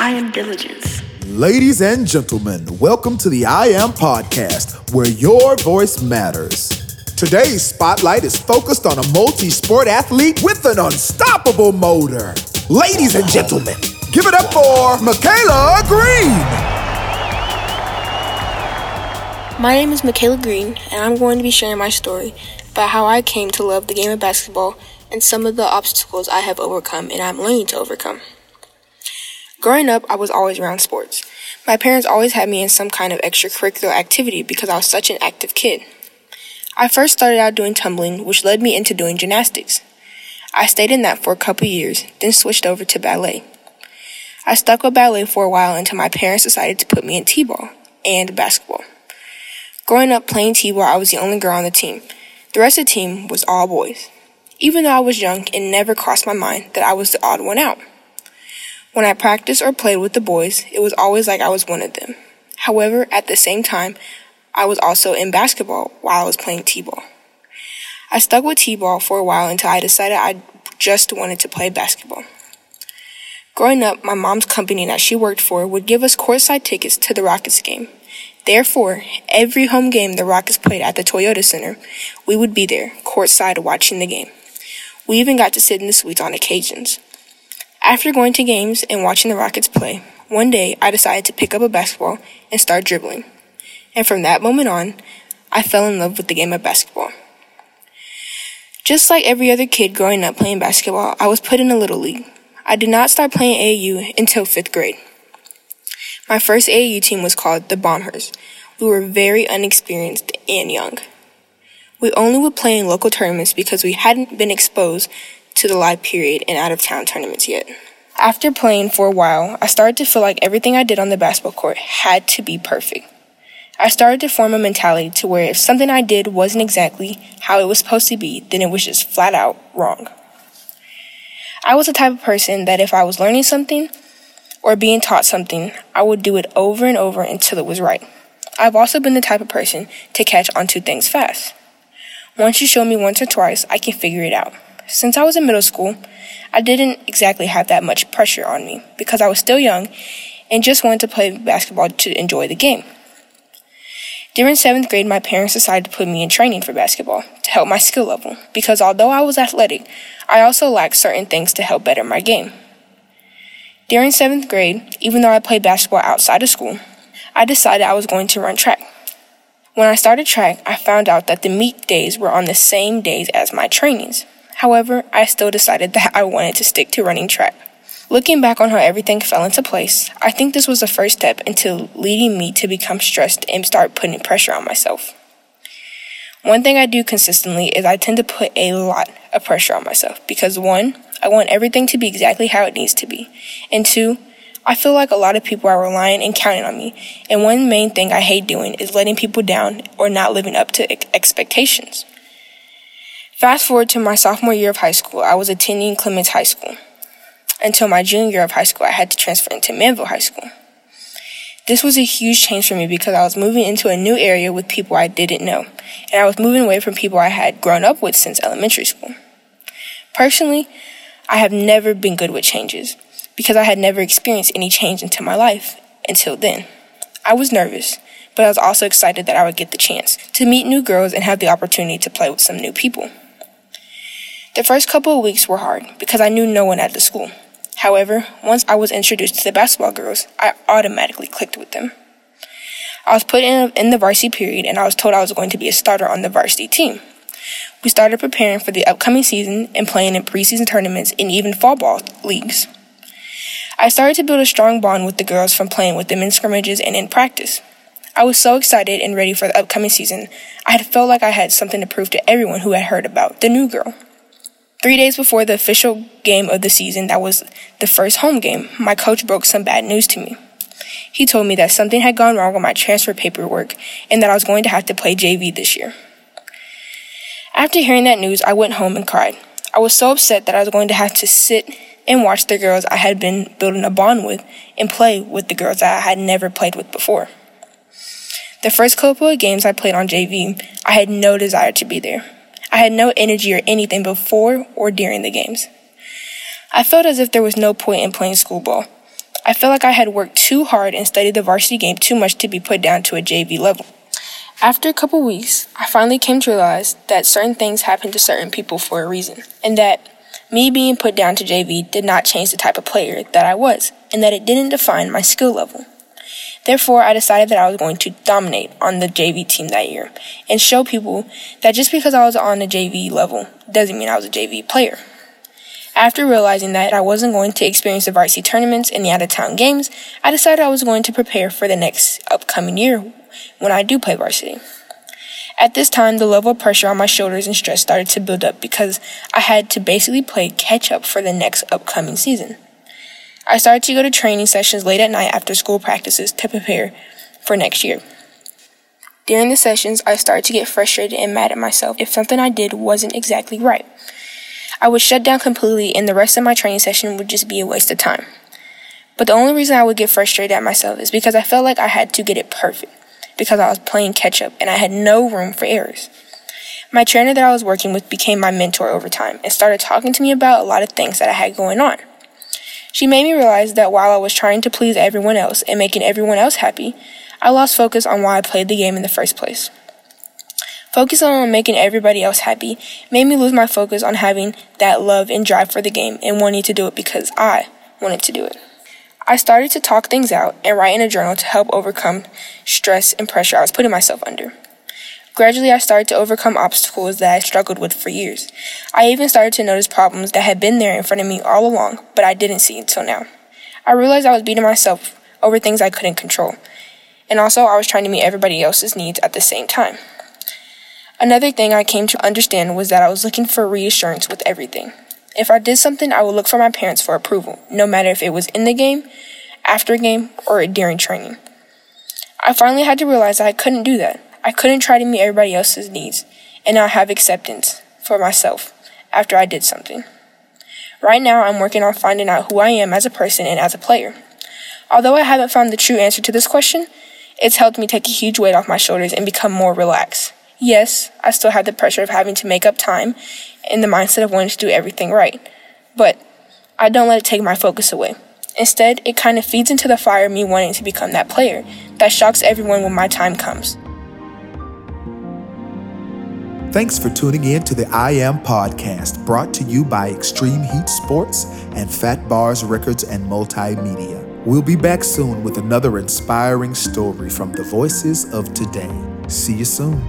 I am diligence. Ladies and gentlemen, welcome to the I Am Podcast, where your voice matters. Today's spotlight is focused on a multi sport athlete with an unstoppable motor. Ladies and gentlemen, give it up for Mikayla Green. My name is Mikayla Green, and I'm going to be sharing my story about how I came to love the game of basketball and some of the obstacles I have overcome and I'm learning to overcome. Growing up, I was always around sports. My parents always had me in some kind of extracurricular activity because I was such an active kid. I first started out doing tumbling, which led me into doing gymnastics. I stayed in that for a couple years, then switched over to ballet. I stuck with ballet for a while until my parents decided to put me in t-ball and basketball. Growing up playing t-ball, I was the only girl on the team. The rest of the team was all boys. Even though I was young, it never crossed my mind that I was the odd one out. When I practiced or played with the boys, it was always like I was one of them. However, at the same time, I was also in basketball while I was playing t-ball. I stuck with t-ball for a while until I decided I just wanted to play basketball. Growing up, my mom's company that she worked for would give us courtside tickets to the Rockets game. Therefore, every home game the Rockets played at the Toyota Center, we would be there, courtside watching the game. We even got to sit in the suites on occasions. After going to games and watching the Rockets play, one day I decided to pick up a basketball and start dribbling. And from that moment on, I fell in love with the game of basketball. Just like every other kid growing up playing basketball, I was put in a little league. I did not start playing AAU until fifth grade. My first AAU team was called the Bombers. We were very unexperienced and young. We only would play in local tournaments because we hadn't been exposed to the live period and out of town tournaments yet. After playing for a while, I started to feel like everything I did on the basketball court had to be perfect. I started to form a mentality to where if something I did wasn't exactly how it was supposed to be, then it was just flat out wrong. I was the type of person that if I was learning something or being taught something, I would do it over and over until it was right. I've also been the type of person to catch on to things fast. Once you show me once or twice, I can figure it out. Since I was in middle school, I didn't exactly have that much pressure on me because I was still young and just wanted to play basketball to enjoy the game. During seventh grade, my parents decided to put me in training for basketball to help my skill level because although I was athletic, I also lacked certain things to help better my game. During seventh grade, even though I played basketball outside of school, I decided I was going to run track. When I started track, I found out that the meet days were on the same days as my trainings. However, I still decided that I wanted to stick to running track. Looking back on how everything fell into place, I think this was the first step into leading me to become stressed and start putting pressure on myself. One thing I do consistently is I tend to put a lot of pressure on myself because one, I want everything to be exactly how it needs to be. And two, I feel like a lot of people are relying and counting on me. And one main thing I hate doing is letting people down or not living up to expectations. Fast forward to my sophomore year of high school, I was attending Clements High School. Until my junior year of high school, I had to transfer into Manvel High School. This was a huge change for me because I was moving into a new area with people I didn't know, and I was moving away from people I had grown up with since elementary school. Personally, I have never been good with changes because I had never experienced any change into my life until then. I was nervous, but I was also excited that I would get the chance to meet new girls and have the opportunity to play with some new people. The first couple of weeks were hard because I knew no one at the school. However, once I was introduced to the basketball girls, I automatically clicked with them. I was put in, in the varsity period and I was told I was going to be a starter on the varsity team. We started preparing for the upcoming season and playing in preseason tournaments and even fall ball leagues. I started to build a strong bond with the girls from playing with them in scrimmages and in practice. I was so excited and ready for the upcoming season. I had felt like I had something to prove to everyone who had heard about the new girl. Three days before the official game of the season, that was the first home game, my coach broke some bad news to me. He told me that something had gone wrong with my transfer paperwork and that I was going to have to play JV this year. After hearing that news, I went home and cried. I was so upset that I was going to have to sit and watch the girls I had been building a bond with and play with the girls that I had never played with before. The first couple of games I played on JV, I had no desire to be there. I had no energy or anything before or during the games. I felt as if there was no point in playing school ball. I felt like I had worked too hard and studied the varsity game too much to be put down to a JV level. After a couple weeks, I finally came to realize that certain things happen to certain people for a reason, and that me being put down to JV did not change the type of player that I was, and that it didn't define my skill level. Therefore, I decided that I was going to dominate on the JV team that year and show people that just because I was on the JV level doesn't mean I was a JV player. After realizing that I wasn't going to experience the varsity tournaments and the out of town games, I decided I was going to prepare for the next upcoming year when I do play varsity. At this time, the level of pressure on my shoulders and stress started to build up because I had to basically play catch up for the next upcoming season. I started to go to training sessions late at night after school practices to prepare for next year. During the sessions, I started to get frustrated and mad at myself if something I did wasn't exactly right. I would shut down completely, and the rest of my training session would just be a waste of time. But the only reason I would get frustrated at myself is because I felt like I had to get it perfect, because I was playing catch up and I had no room for errors. My trainer that I was working with became my mentor over time and started talking to me about a lot of things that I had going on. She made me realize that while I was trying to please everyone else and making everyone else happy, I lost focus on why I played the game in the first place. Focusing on making everybody else happy made me lose my focus on having that love and drive for the game and wanting to do it because I wanted to do it. I started to talk things out and write in a journal to help overcome stress and pressure I was putting myself under. Gradually, I started to overcome obstacles that I struggled with for years. I even started to notice problems that had been there in front of me all along, but I didn't see until now. I realized I was beating myself over things I couldn't control, and also I was trying to meet everybody else's needs at the same time. Another thing I came to understand was that I was looking for reassurance with everything. If I did something, I would look for my parents for approval, no matter if it was in the game, after a game, or during training. I finally had to realize that I couldn't do that. I couldn't try to meet everybody else's needs and not have acceptance for myself after I did something. Right now, I'm working on finding out who I am as a person and as a player. Although I haven't found the true answer to this question, it's helped me take a huge weight off my shoulders and become more relaxed. Yes, I still have the pressure of having to make up time and the mindset of wanting to do everything right, but I don't let it take my focus away. Instead, it kind of feeds into the fire of me wanting to become that player that shocks everyone when my time comes. Thanks for tuning in to the I Am podcast, brought to you by Extreme Heat Sports and Fat Bars Records and Multimedia. We'll be back soon with another inspiring story from the voices of today. See you soon.